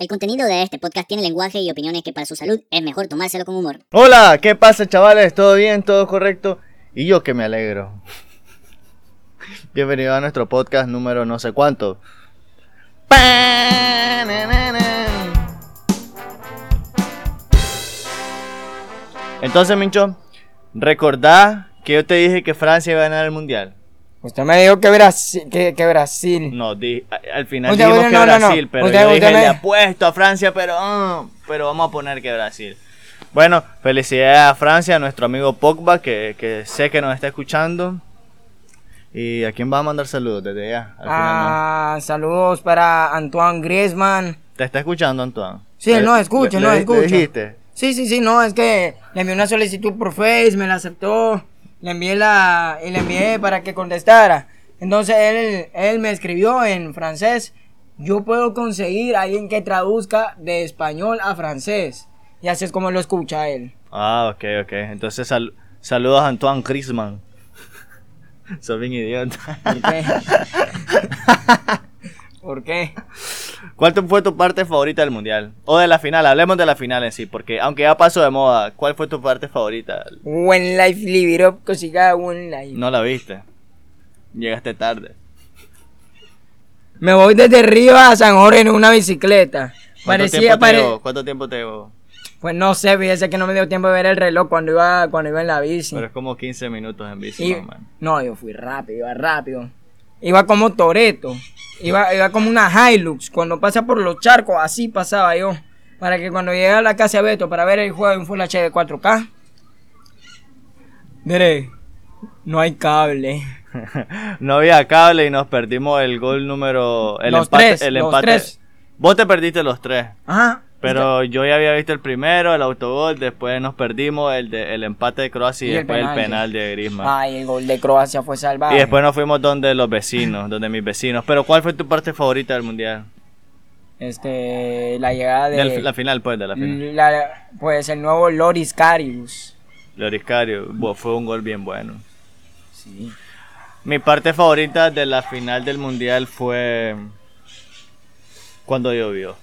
El contenido de este podcast tiene lenguaje y opiniones que para su salud es mejor tomárselo con humor. Hola, ¿qué pasa chavales? ¿Todo bien? ¿Todo correcto? Y yo que me alegro. Bienvenido a nuestro podcast número no sé cuánto. Entonces, Mincho, recordá que yo te dije que Francia iba a ganar el mundial. Usted me dijo que Brasil. Que, que Brasil. No, di- al final Usted- dijimos no, que no, no. Brasil, pero Usted- yo usted dije, me- le apuesto a Francia, pero, ah, pero vamos a poner que Brasil. Bueno, felicidades a Francia, a nuestro amigo Pogba, que, que sé que nos está escuchando. ¿Y a quién va a mandar saludos desde allá? Al final, Ah, saludos para Antoine Griezmann. ¿Te está escuchando, Antoine? Sí, Le- no, escucha, le- no, escucha. Le dijiste? Sí, sí, sí, no, es que le envié una solicitud por Face, me la aceptó. Le envié la. Y le envié para que contestara. Entonces él, él me escribió en francés. Yo puedo conseguir a alguien que traduzca de español a francés. Y así es como lo escucha él. Ah, ok, ok. Entonces, sal- saludos a Antoine Griezmann. Soy bien idiota. ¿Por qué? ¿Por qué? ¿Cuál fue tu parte favorita del mundial? O de la final, hablemos de la final en sí, porque aunque ya pasó de moda, ¿cuál fue tu parte favorita? One life, live it up, cosiga, one life. No la viste. Llegaste tarde. Me voy desde arriba a San Jorge en una bicicleta. ¿Cuánto Parecía, tiempo te llevó? ¿Cuánto tiempo te llevó? Pues no sé, fíjese que no me dio tiempo de ver el reloj cuando iba, cuando iba en la bici. Pero es como 15 minutos en bici, Y- más o menos. no, yo fui rápido, iba rápido. Iba como Toreto. Iba, iba como una Hilux. Cuando pasa por los charcos, así pasaba yo. Para que cuando llegue a la casa de Beto para ver el juego en Full HD 4K. Mire, no hay cable. no había cable y nos perdimos el gol número... El Los empate, tres, el los empate. tres. Vos te perdiste los tres. Ajá. Pero yo ya había visto el primero, el autogol, después nos perdimos el, de- el empate de Croacia y, Y el después el penal de Griezmann. Ay, el gol de Croacia fue salvaje. Y después nos fuimos donde los vecinos, donde mis vecinos. Pero ¿cuál fue tu parte favorita del mundial? Este, la llegada de... La final, pues, de la final. la- pues el nuevo Loris Carius. Loriscario, buah, fue un gol bien bueno. Sí. Mi parte favorita de la final del mundial fue cuando llovió.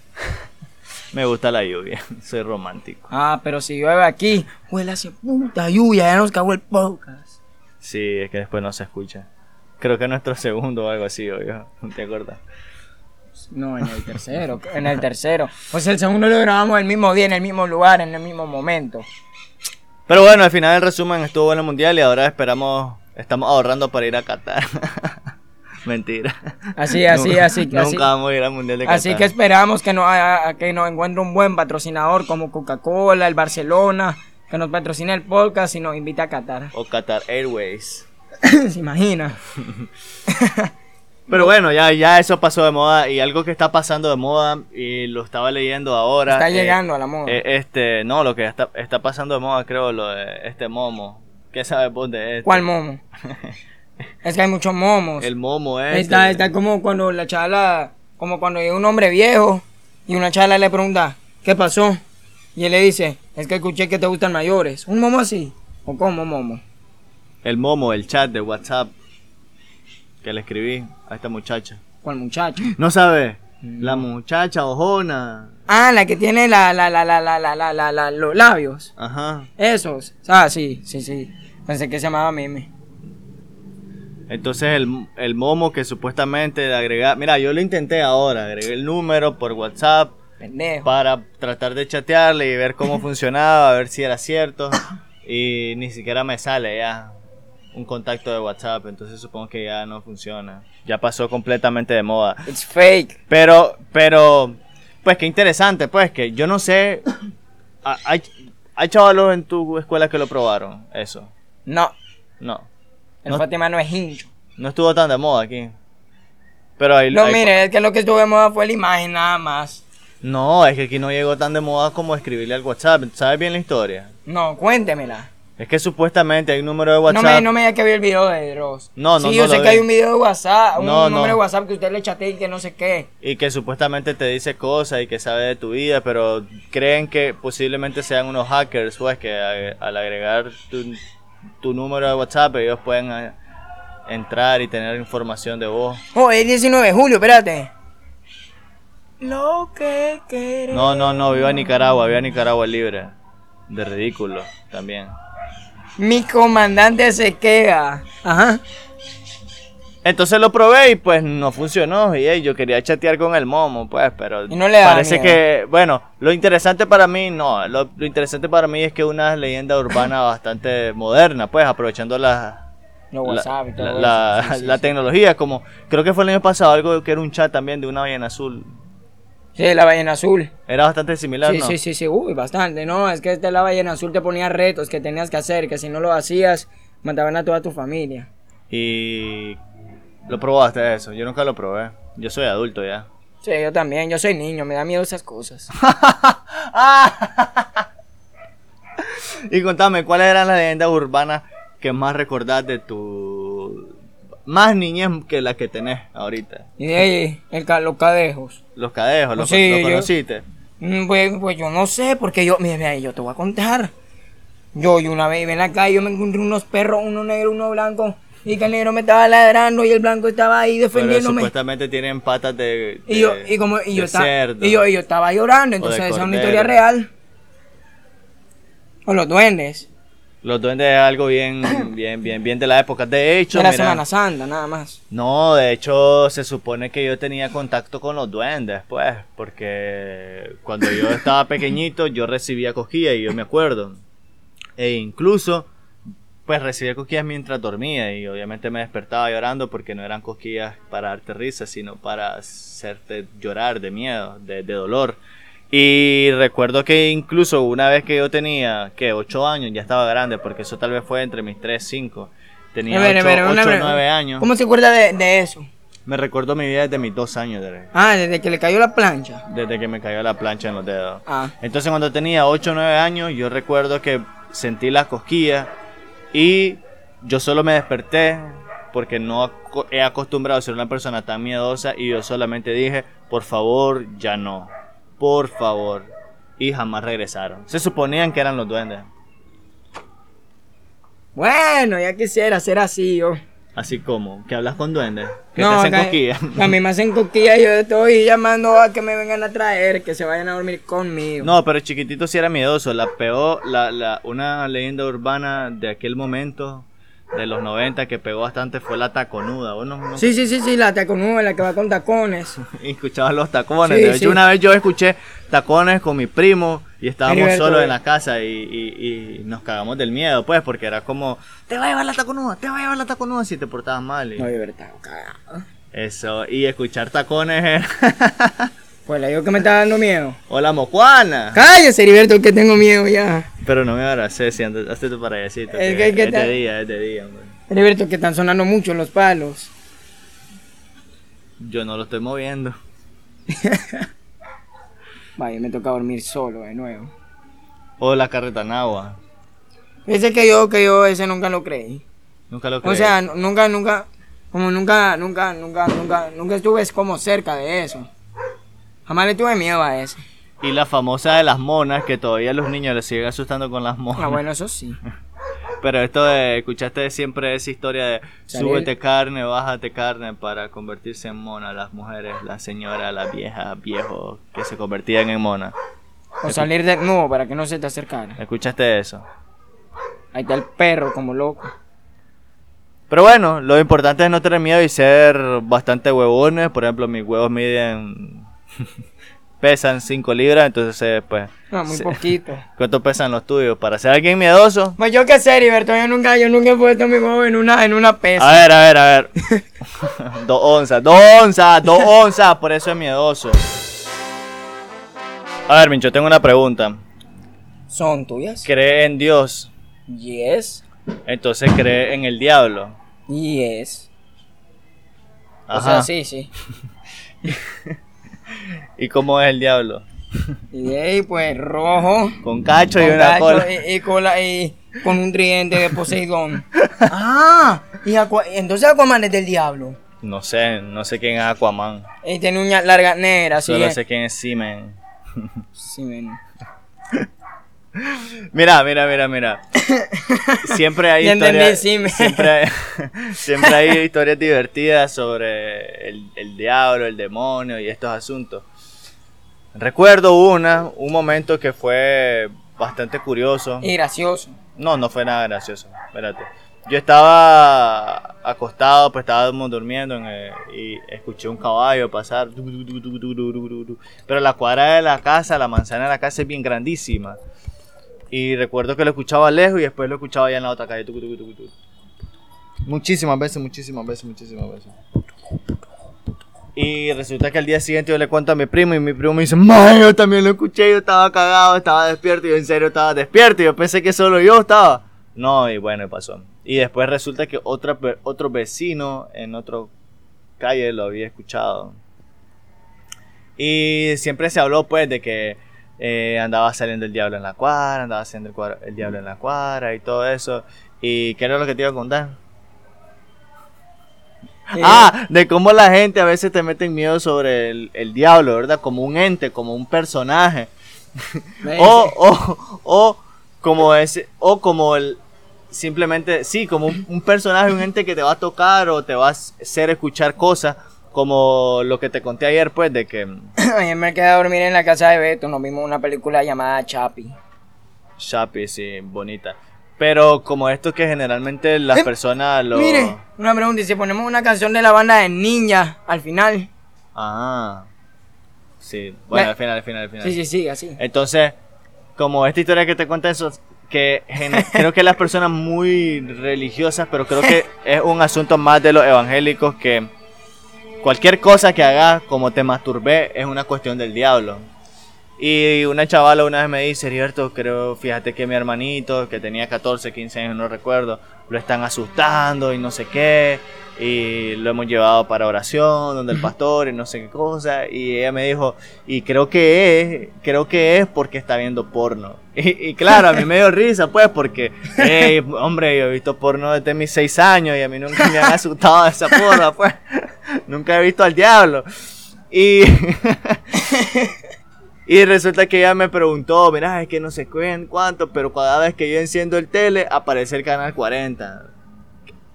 Me gusta la lluvia, soy romántico. Ah, pero si llueve aquí, huele hacia puta lluvia, ya nos cagó el podcast. Sí, es que después no se escucha. Creo que es nuestro segundo o algo así, obvio. ¿Te acuerdas? No, en el tercero, en el tercero. Pues el segundo lo grabamos el mismo día, en el mismo lugar, en el mismo momento. Pero bueno, al final el resumen estuvo bueno el mundial y ahora esperamos, estamos ahorrando para ir a Qatar. Mentira. Así, así, así, Nunca así. vamos a ir al mundial de Qatar. Así que esperamos que nos, que nos encuentre un buen patrocinador como Coca-Cola, el Barcelona, que nos patrocine el podcast y nos invite a Qatar. O Qatar Airways. ¿Se imagina? Pero bueno, ya, ya eso pasó de moda y algo que está pasando de moda y lo estaba leyendo ahora. Está eh, llegando a la moda. eh, este, no, lo que está, está pasando de moda creo lo de este momo. ¿Qué sabes vos de este? ¿Cuál momo? es que hay muchos momos. El momo este. Está, está como cuando la chala, como cuando llega un hombre viejo y una chala le pregunta, ¿qué pasó? Y él le dice, es que escuché que te gustan mayores. ¿Un momo así? ¿O cómo momo? El momo, el chat de WhatsApp que le escribí a esta muchacha. ¿Cuál muchacho? ¿No sabe? La muchacha ojona. Ah, la que tiene la, la, la, la, la, la, la, la, la- los labios. Ajá. Esos. Ah, sí, sí, sí. Pensé que se llamaba Meme. Entonces el, el momo que supuestamente de agregar... Mira, yo lo intenté ahora, agregué el número por WhatsApp Pendejo. para tratar de chatearle y ver cómo funcionaba, a ver si era cierto. Y ni siquiera me sale ya un contacto de WhatsApp, entonces supongo que ya no funciona. Ya pasó completamente de moda. It's fake. Pero, pero, pues qué interesante, pues que yo no sé, ¿ha- ¿hay, hay chavalos en tu escuela que lo probaron? Eso, No, no. El No, Fátima no es hincho. no estuvo tan de moda aquí. Pero ahí, No, ahí- mire, es que lo que estuvo de moda fue la imagen nada más. No, es que aquí no llegó tan de moda como escribirle al WhatsApp. ¿Sabes bien la historia? No, cuéntemela. Es que supuestamente hay un número de No WhatsApp. me, no me diga que vi el video de Dross. No, no, Sí, no yo sé que vi. hay un video de WhatsApp, un No, número no. de WhatsApp que usted le chatea y que no sé qué. Y que supuestamente te dice cosas y que sabe de tu vida, pero creen que posiblemente sean unos hackers, pues que al agregar tu, tu número de WhatsApp ellos pueden eh, entrar y tener información de vos. Oh, es 19 de julio, espérate. lo que queremos. No, no, no, viva Nicaragua, viva Nicaragua libre. De ridículo también. Mi comandante se queda. Ajá. Entonces lo probé y pues no funcionó. Y yo quería chatear con el momo, pues, pero Y no le da parece que, bueno, lo interesante para mí, no, lo, lo interesante para mí es que una leyenda urbana bastante moderna, pues, aprovechando la, la, WhatsApp y todo la- eso. la- Sí, sí, la sí. tecnología, como creo que fue el año pasado algo que era un chat también de una ballena azul. Sí, la ballena azul. Era bastante similar, Sí, ¿no? sí, sí, sí, uy, bastante, ¿no? Es que esta la ballena azul te ponía retos que tenías que hacer, que si no lo hacías, mataban a toda tu familia. Y lo probaste eso, yo nunca lo probé. Yo soy adulto ya. Sí, yo también, yo soy niño, me da miedo esas cosas. Y contame, ¿cuáles eran las leyendas urbanas que más recordás de tu... Más niñez que la que tenés ahorita? Y de ahí, el, ca- los cadejos. Los cadejos, los, Sí, los yo- conociste. Mm, Pues, pues yo no sé, porque yo, mira, mira, yo te voy a contar. Yo, yo una vez iba en la calle, yo me encontré unos perros, uno negro, uno blanco, y que el negro me estaba ladrando y el blanco estaba ahí Pero defendiéndome. supuestamente tienen patas de, Y yo, y como, y yo, estaba, cerdo. y yo, y yo estaba llorando, entonces esa es una historia real. O los duendes, Los duendes es algo bien, bien, bien, bien de la época. De hecho, de la mira, Semana Santa, nada más. No, de hecho se supone que yo tenía contacto con los duendes, pues, porque cuando yo estaba pequeñito yo recibía cosquillas y yo me acuerdo. E incluso, pues recibía cosquillas mientras dormía y obviamente me despertaba llorando porque no eran cosquillas para darte risa, sino para hacerte llorar de miedo, de, de dolor. Y recuerdo que incluso una vez que yo tenía, que 8 años, ya estaba grande, porque eso tal vez fue entre mis 3, 5. Tenía A ver, a 8, ver, una pre- 9 años. ¿Cómo se acuerda de, de eso? Me recuerdo mi vida desde mis dos años, de- Ah, desde que le cayó la plancha. desde que me cayó la plancha en los dedos. Ah. Entonces cuando tenía 8 o 9 años, yo recuerdo que sentí las cosquillas y yo solo me desperté porque no he acostumbrado a ser una persona tan miedosa y yo solamente dije, por favor, ya no, por favor. Y jamás regresaron. Se suponían que eran los duendes. Bueno, ya quisiera ser así yo. Así como, que hablas con duendes, que no, te hacen cosquillas. A mí me hacen cosquillas y yo estoy llamando a que me vengan a traer, que se vayan a dormir conmigo. No, pero chiquitito sí era miedoso. La peor, la, la, una leyenda urbana de aquel momento, de los 90, que pegó bastante fue la taconuda. ¿Vos no, no Sí, sí, sí, sí, la taconuda, la que va con tacones. escuchabas los tacones? Sí, de hecho, sí. una vez yo escuché tacones con mi primo y estábamos Heriberto, solos eh. en la casa y, y- y nos cagamos del miedo, pues, porque era como, te va a llevar la taconuda, te va a llevar la taconuda si te portabas mal. y No, verdad, cagado. eso, y escuchar tacones era, Pues le digo que me está dando miedo. hola mocuana. Cállese, Heriberto, que tengo miedo ya. Pero no me abracé, si antes, hazte tu parayacito. Es que que- que es de te- día, es de día, hombre. Heriberto, que están sonando mucho los palos. Yo no lo estoy moviendo. Vaya, me toca dormir solo de nuevo. O la carreta Nahua. Ese que yo, que yo, ese nunca lo creí. Nunca lo creí. O sea, nu- nunca, nunca, como nunca, nunca, nunca, nunca, nunca estuve como cerca de eso. Jamás le tuve miedo a eso. Y la famosa de las monas, que todavía los niños les siguen asustando con las monas. Ah, bueno, eso sí. Pero esto de, escuchaste siempre esa historia de súbete carne, bájate carne para convertirse en mona. Las mujeres, las señoras, las viejas, viejos que se convertían en mona. O salir de nuevo para que no se te acercara. ¿Escuchaste eso? Ahí está el perro como loco. Pero bueno, lo importante es no tener miedo y ser bastante huevones. Por ejemplo, mis huevos miden. pesan 5 libras, entonces, eh, pues. No, muy se- poquito. ¿Cuánto pesan los tuyos? Para ser alguien miedoso. Pues yo qué sé, Heriberto, yo nunca, yo nunca he puesto mi huevo en una, en una pesa. A ver, a ver, a ver. dos onzas, dos onzas, dos onzas, por eso es miedoso. A ver, Mincho, tengo una pregunta. ¿Son tuyas? ¿Cree en Dios? Yes. Entonces cree en el diablo. Yes. O Ajá. sea, sí, sí. ¿Y cómo es el diablo? Y ahí, pues, rojo. Con cacho y una gacho cola. Y, y cola y con un tridente de Poseidón. ah, y entonces Aquaman es del diablo. No sé, no sé quién es Aquaman. Y tiene uñas largas negras, Solo es. sé quién es Simen. Sí, ven. Mira, mira, mira, mira. Siempre hay historias. Siempre, hay, siempre hay historias divertidas sobre el, diablo, el demonio y estos asuntos. Recuerdo una, un momento que fue bastante curioso. Y gracioso. No, no fue nada gracioso. Espérate. Yo estaba acostado, pues estábamos durmiendo y escuché un caballo pasar. Pero la cuadra de la casa, la manzana de la casa es bien grandísima. Y recuerdo que lo escuchaba lejos y después lo escuchaba allá en la otra calle. tu, tu, tu, tu, tu. Muchísimas veces, muchísimas veces, muchísimas veces. Y resulta que al día siguiente yo le cuento a mi primo y mi primo me dice, "Mae, yo también lo escuché, yo estaba cagado, estaba despierto y yo en serio estaba despierto y yo pensé que solo yo estaba. No, y bueno, y pasó. Y después resulta que otra, otro vecino en otra calle lo había escuchado. Y siempre se habló pues de que eh, andaba saliendo el diablo en la cuadra, andaba haciendo el, cuadra- el diablo en la cuadra y todo eso. ¿Y qué era lo que te iba a contar? Eh, Ah, de cómo la gente a veces te mete miedo sobre el, el diablo, ¿verdad? Como un ente, como un personaje. O, o, o como ese, o como el, simplemente, sí, como un, un personaje, un ente que te va a tocar o te va a hacer escuchar cosas, como lo que te conté ayer, pues, de que Ayer me quedé a dormir en la casa de Beto. Nos vimos una película llamada Chapi. Shapi, sí, bonita. Pero como esto que generalmente las Eh, personas lo... Mire, una pregunta. ¿Y si ponemos una canción de la banda de Ninja al final? Ah, sí, bueno, al final, al final, al final. Sí, sí, sí, así. Entonces, como esta historia que te cuenta eso, que creo que las personas muy religiosas, pero creo que es un asunto más de los evangélicos que cualquier cosa que hagas como te masturbé es una cuestión del diablo. Y una chavala una vez me dice, Heriberto, creo, fíjate que mi hermanito, que tenía 14, 15 años, no recuerdo, lo están asustando y no sé qué, y lo hemos llevado para oración, donde el pastor y no sé qué cosa, y ella me dijo, y creo que es, creo que es porque está viendo porno. Y, y claro, a mí me dio risa, pues, porque, hey, hombre, yo he visto porno desde mis 6 años y a mí nunca me han asustado esa porra, pues, nunca he visto al diablo. Y... Y resulta que ella me preguntó, mira, es que no sé cu- cuánto, pero cada vez que yo enciendo el tele, aparece el canal 40.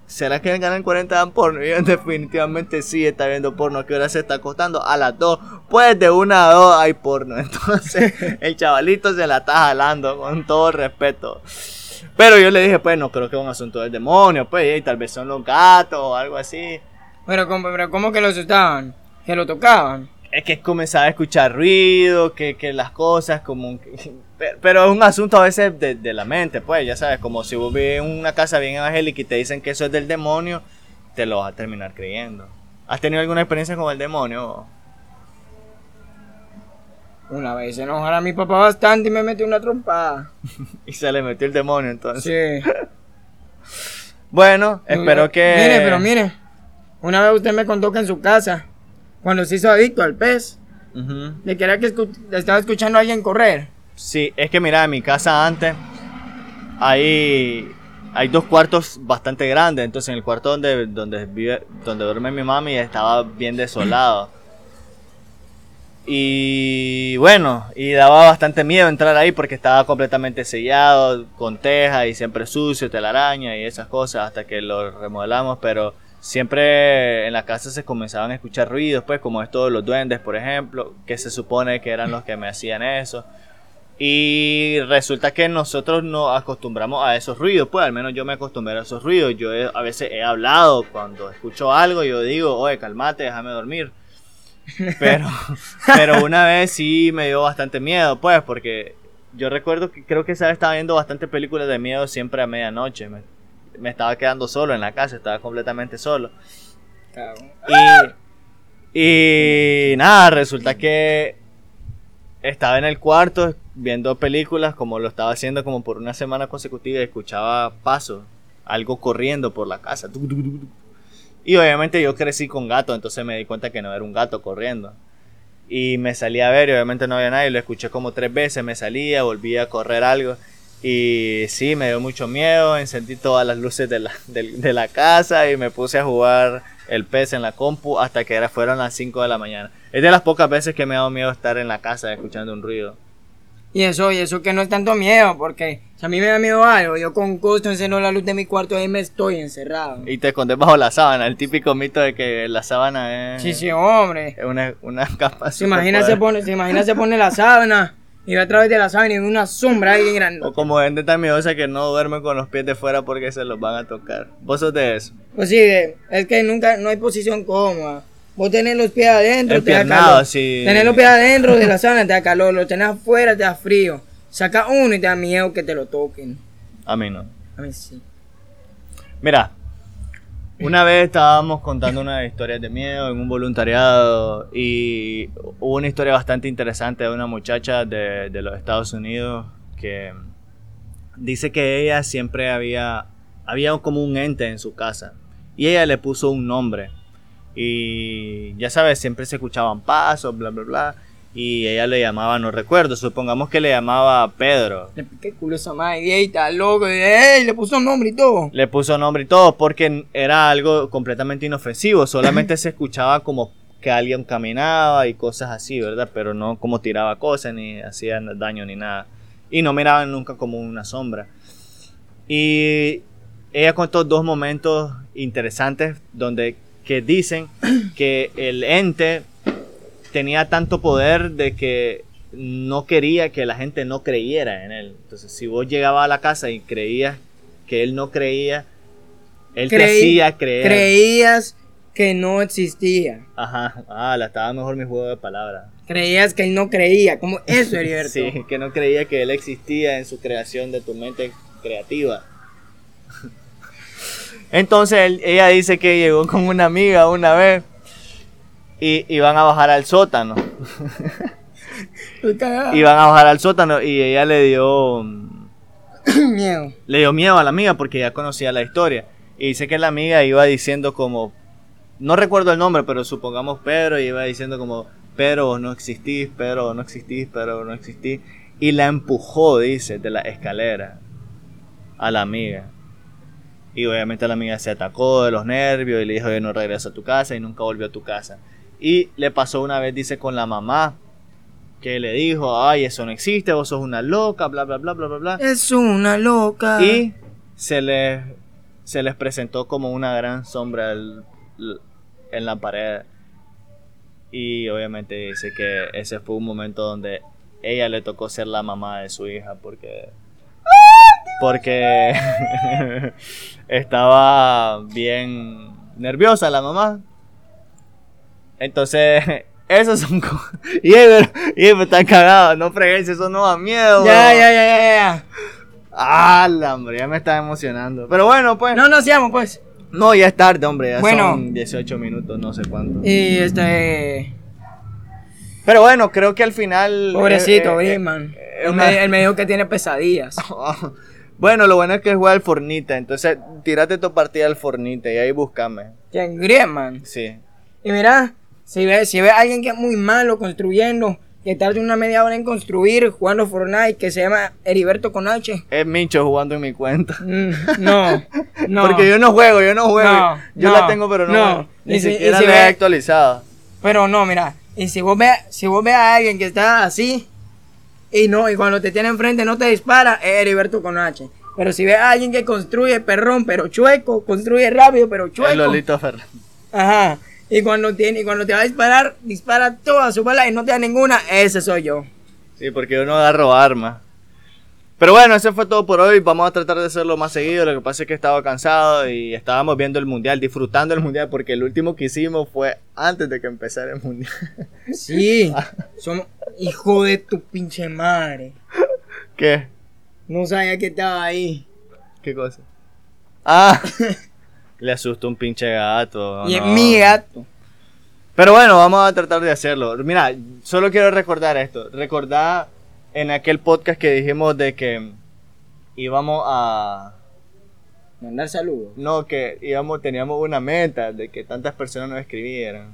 ¿Será que en el canal 40 dan porno? Yo definitivamente sí está viendo porno. ¿A qué hora se está acostando? A las 2. Pues de 1 a 2 hay porno. Entonces el chavalito se la está jalando con todo respeto. Pero yo le dije, pues no creo que es un asunto del demonio, pues, y tal vez son los gatos o algo así. Pero, ¿cómo, pero ¿cómo que lo asustaban? ¿Que lo tocaban? es que comenzaba a escuchar ruido, que, que las cosas como... pero, pero es un asunto a veces de, de la mente, pues, ya sabes, como si vos ves una casa bien evangélica y te dicen que eso es del demonio, te lo vas a terminar creyendo. ¿Has tenido alguna experiencia con el demonio? Una vez se enojara a mi papá bastante y me metió una trompada. Y se le metió el demonio entonces. Sí. Bueno, espero que... Mire, pero mire. Una vez usted me contó que en su casa, cuando se hizo adicto al pez, Ujú. de que era que escu- estaba escuchando a alguien correr. Sí, es que mira, en mi casa antes hay, hay dos cuartos bastante grandes. Entonces, en el cuarto donde, donde, vive, donde duerme mi mami estaba bien desolado. Y bueno, y daba bastante miedo entrar ahí porque estaba completamente sellado, con teja y siempre sucio, telaraña y esas cosas hasta que lo remodelamos. Pero siempre en la casa se comenzaban a escuchar ruidos, pues como estos de los duendes, por ejemplo, que se supone que eran los que me hacían eso. Y resulta que nosotros nos acostumbramos a esos ruidos, pues al menos yo me acostumbré a esos ruidos. Yo he- a veces he hablado cuando escucho algo, yo digo, oye, calmate, déjame dormir. Pero, pero una vez sí me dio bastante miedo, pues, porque yo recuerdo que creo que ¿sabes? estaba viendo bastante películas de miedo siempre a medianoche. Me, estaba quedando solo en la casa, estaba completamente solo. Y, y nada, resulta que estaba en el cuarto viendo películas como lo estaba haciendo como por una semana consecutiva y escuchaba pasos, algo corriendo por la casa. Y obviamente yo crecí con gato, entonces me di cuenta que no era un gato corriendo. Y me salí a ver y obviamente no había nadie, lo escuché como tres veces, me salía, volvía a correr algo. Y sí, me dio mucho miedo, encendí todas las luces de la, de la casa y me puse a jugar el pez en la compu hasta que fueron las 5 de la mañana. Es de las pocas veces que me ha dado miedo estar en la casa escuchando un ruido. Y eso, y eso que no es tanto miedo, porque si a mí me da miedo algo, yo con gusto enceno la luz de mi cuarto y ahí me estoy encerrado. Y te escondes bajo la sábana, el típico mito de que la sábana es, Sí, sí, hombre. es una, una capa Se imagina, se pone, se imagina se pone la sábana y va a través de la sábana y ve una sombra ahí grande. O como gente tan miedosa que no duerme con los pies de fuera porque se los van a tocar. ¿Vos sos de eso? Pues sí, es que nunca, no hay posición cómoda. Vos tenés los pies adentro, te da calor. sí. Tenés los pies adentro de la sábana, te da calor. Los tenés afuera, te da frío. Saca uno y te da miedo que te lo toquen. A mí no. A mí sí. Mira, una vez estábamos contando unas historias de miedo en un voluntariado y hubo una historia bastante interesante de una muchacha de, de los Estados Unidos que dice que ella siempre había, había como un ente en su casa y ella le puso un nombre. Y ya sabes, siempre se escuchaban pasos, bla, bla, bla y ella le llamaba, no recuerdo, supongamos que le llamaba Pedro. A esa madre, y ey, está loco. Y, ey, le puso un nombre y todo. Le puso nombre y todo porque era algo completamente inofensivo, solamente se escuchaba como que alguien caminaba y cosas así, ¿verdad? Pero no como tiraba cosas ni hacía daño ni nada. Y no miraban nunca como una sombra. Y ella contó dos momentos interesantes donde que dicen que el ente tenía tanto poder de que no quería que la gente no creyera en él. Entonces, si vos llegabas a la casa y creías que él no creía, él te Creí- hacía creer. Creías que no existía. Ajá, ah, la estaba mejor mi juego de palabras. Creías que él no creía. ¿Cómo eso, Heriberto? Sí, que no creía que él existía en su creación de tu mente creativa. Entonces él- ella dice que llegó con una amiga una vez y iban a bajar al sótano. Iban a bajar al sótano y ella le dio Miedo. le dio miedo a la amiga porque ya conocía la historia. Y dice que la amiga iba diciendo como, no recuerdo el nombre, pero supongamos Pedro, y iba diciendo como, Pedro vos no existís, Pedro vos no existís, Pedro vos no existís. Y la empujó, dice, de la escalera a la amiga. Y obviamente la amiga se atacó de los nervios y le dijo, yo no regreso a tu casa y nunca volvió a tu casa. Y le pasó una vez, dice, con la mamá, que le dijo, ay, eso no existe, vos sos una loca, bla, bla, bla, bla, bla, bla. Es una loca. Y se les, se les presentó como una gran sombra el- en la pared. Y obviamente dice que ese fue un momento donde ella le tocó ser la mamá de su hija porque... Porque estaba bien nerviosa la mamá. Entonces, esos son cosas... Y él, y me está cagado, no fregues, eso no da miedo. Ya, ya, ya, ya, ya. Ah, la hombre, ya me está emocionando. Pero bueno, pues. No, No nos seamos, pues. ya es tarde, hombre. Ya Bueno. son 18 minutos, no sé cuánto. Y este. Pero bueno, creo que al final. Pobrecito, eh, eh, eh, él, una- él me dijo que tiene pesadillas. bueno, lo bueno es que juega al Fornita. Entonces, tírate tu partida al Fornita y ahí búscame. ¿Quién? Griezmann. Sí. Y mira, si ve, si ve a alguien que es muy malo construyendo, que tarde una media hora en construir, jugando Fortnite, que se llama Heriberto con H. Es Mincho jugando en mi cuenta. Mm, no, no. Porque yo no juego, yo no juego. No, yo no, la tengo, pero no. no. Ni Y si- siquiera si la he ve- actualizado. Pero no, mira, y si vos ves, si vos ves a alguien que está así, y no, y cuando te tiene enfrente no te dispara, es Heriberto con H. Pero si ves a alguien que construye perrón, pero chueco, construye rápido, pero Es chueco. Lolito Fernández. Ajá. Y cuando tiene, y cuando te va a disparar, dispara todas sus balas y no te da ninguna, ese soy yo. Sí, porque yo no agarro armas. Pero bueno, eso fue todo por hoy. Vamos a tratar de hacerlo más seguido. Lo que pasa es que estaba cansado y estábamos viendo el mundial, disfrutando el mundial, porque el último que hicimos fue antes de que empezara el mundial. Sí. Somos hijo de tu pinche madre. ¿Qué? No sabía que estaba ahí. ¿Qué cosa? Ah, le asustó un pinche gato. y es mi gato. Pero bueno, vamos a tratar de hacerlo. Mira, solo quiero recordar esto. Recordar en aquel podcast que dijimos de que íbamos a Mandar saludos. No, que íbamos, teníamos una meta de que tantas personas nos escribieran.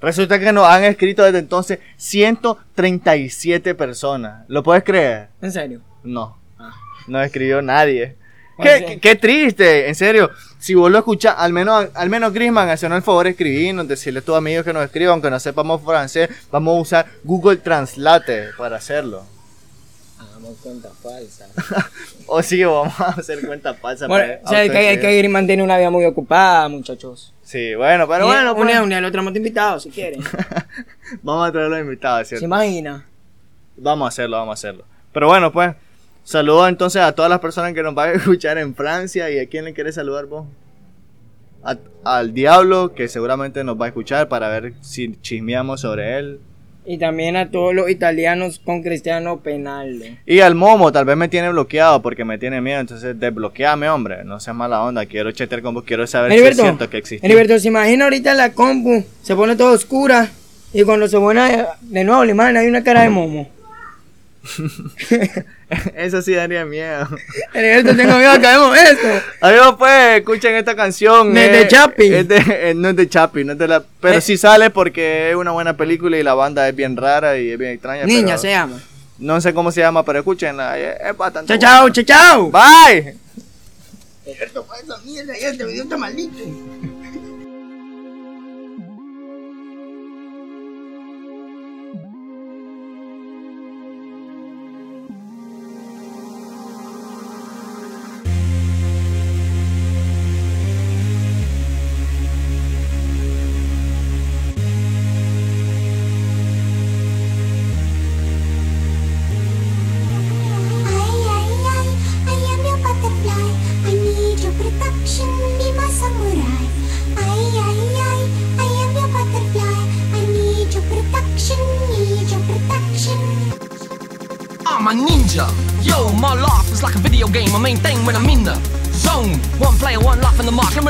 Resulta que nos han escrito desde entonces 137 personas. ¿Lo puedes creer? En serio. No. Ah. No escribió nadie. ¿Qué, sí. qué- qué triste, en serio. Si vos lo escuchás, al menos, al menos Grisman, hacernos el favor de escribirnos, decirle a tus amigos que nos escriban, aunque no sepamos francés, vamos a usar Google Translate para hacerlo. Hagamos cuenta falsa. O sí, vamos a hacer cuenta falsa. Bueno, para o sea, hay que, hay autoestima. que ir mantener una vida muy ocupada, muchachos. Sí, bueno, pero Y bueno, pues, una, una, el otro hemos invitado, si quieren. vamos a traer los invitados, ¿Se ¿cierto? imagina? Vamos a hacerlo, vamos a hacerlo. Pero bueno, pues, saludos entonces a todas las personas que nos van a escuchar en Francia. ¿Y a quién le quieres saludar vos? A- al Diablo, que seguramente nos va a escuchar para ver si chismeamos sobre él. Y también a todos los italianos con Cristiano Penaldo. Y al Momo, tal vez me tiene bloqueado porque me tiene miedo. Entonces, desbloqueame, hombre. No seas mala onda. Quiero chatear con vos. Quiero saber si es Heriberto, cierto que existe. Heriberto, se imagina ahorita la compu, se pone toda oscura y cuando se pone de nuevo la imagen hay una cara de momo. Eso sí daría miedo. Heriberto, tengo miedo que caemos esto. Adiós, pues, escuchen esta canción. No es de Chapi. es de- eh, no es de Chapi, no es de la... Pero Eh. sí sale porque es una buena película y la banda es bien rara y es bien extraña. Niña pero se llama. No sé cómo se llama, pero escúchenla. Es, es bastante Chao, chao, chao, chao. Bye. Heriberto, pa' esa mierda, ya este video está maldito.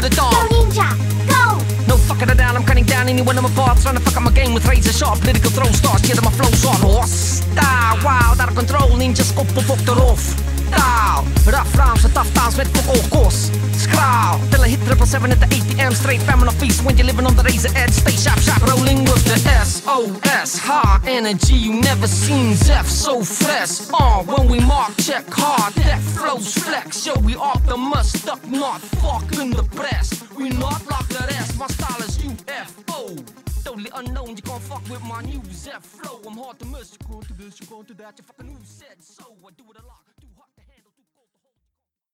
The the Go ninja, go! No fucking down. I'm cutting down anyone I'm apart. Trying to fuck up my game with razor sharp political throw stars. Yeah, my flow's on horse. Style, wild, out of control. Ninja skop op op de roof. Style, rough rhymes and tough times met fuck all course. Skraal, triple seven at the ATM. Straight famine of feast when you're living on the razor edge. Stay sharp, sharp, rolling with the SOS. High energy, you never seen Zeph so fresh. Uh, when we mark, check hard, that flows flex. Yo, we off the must up, not fucking the. We not like the rest, my style is UFO. Totally unknown, you can't fuck with my new Z flow. I'm hard to miss, you go to this, you go to that, you fucking who said so. I do it a lot.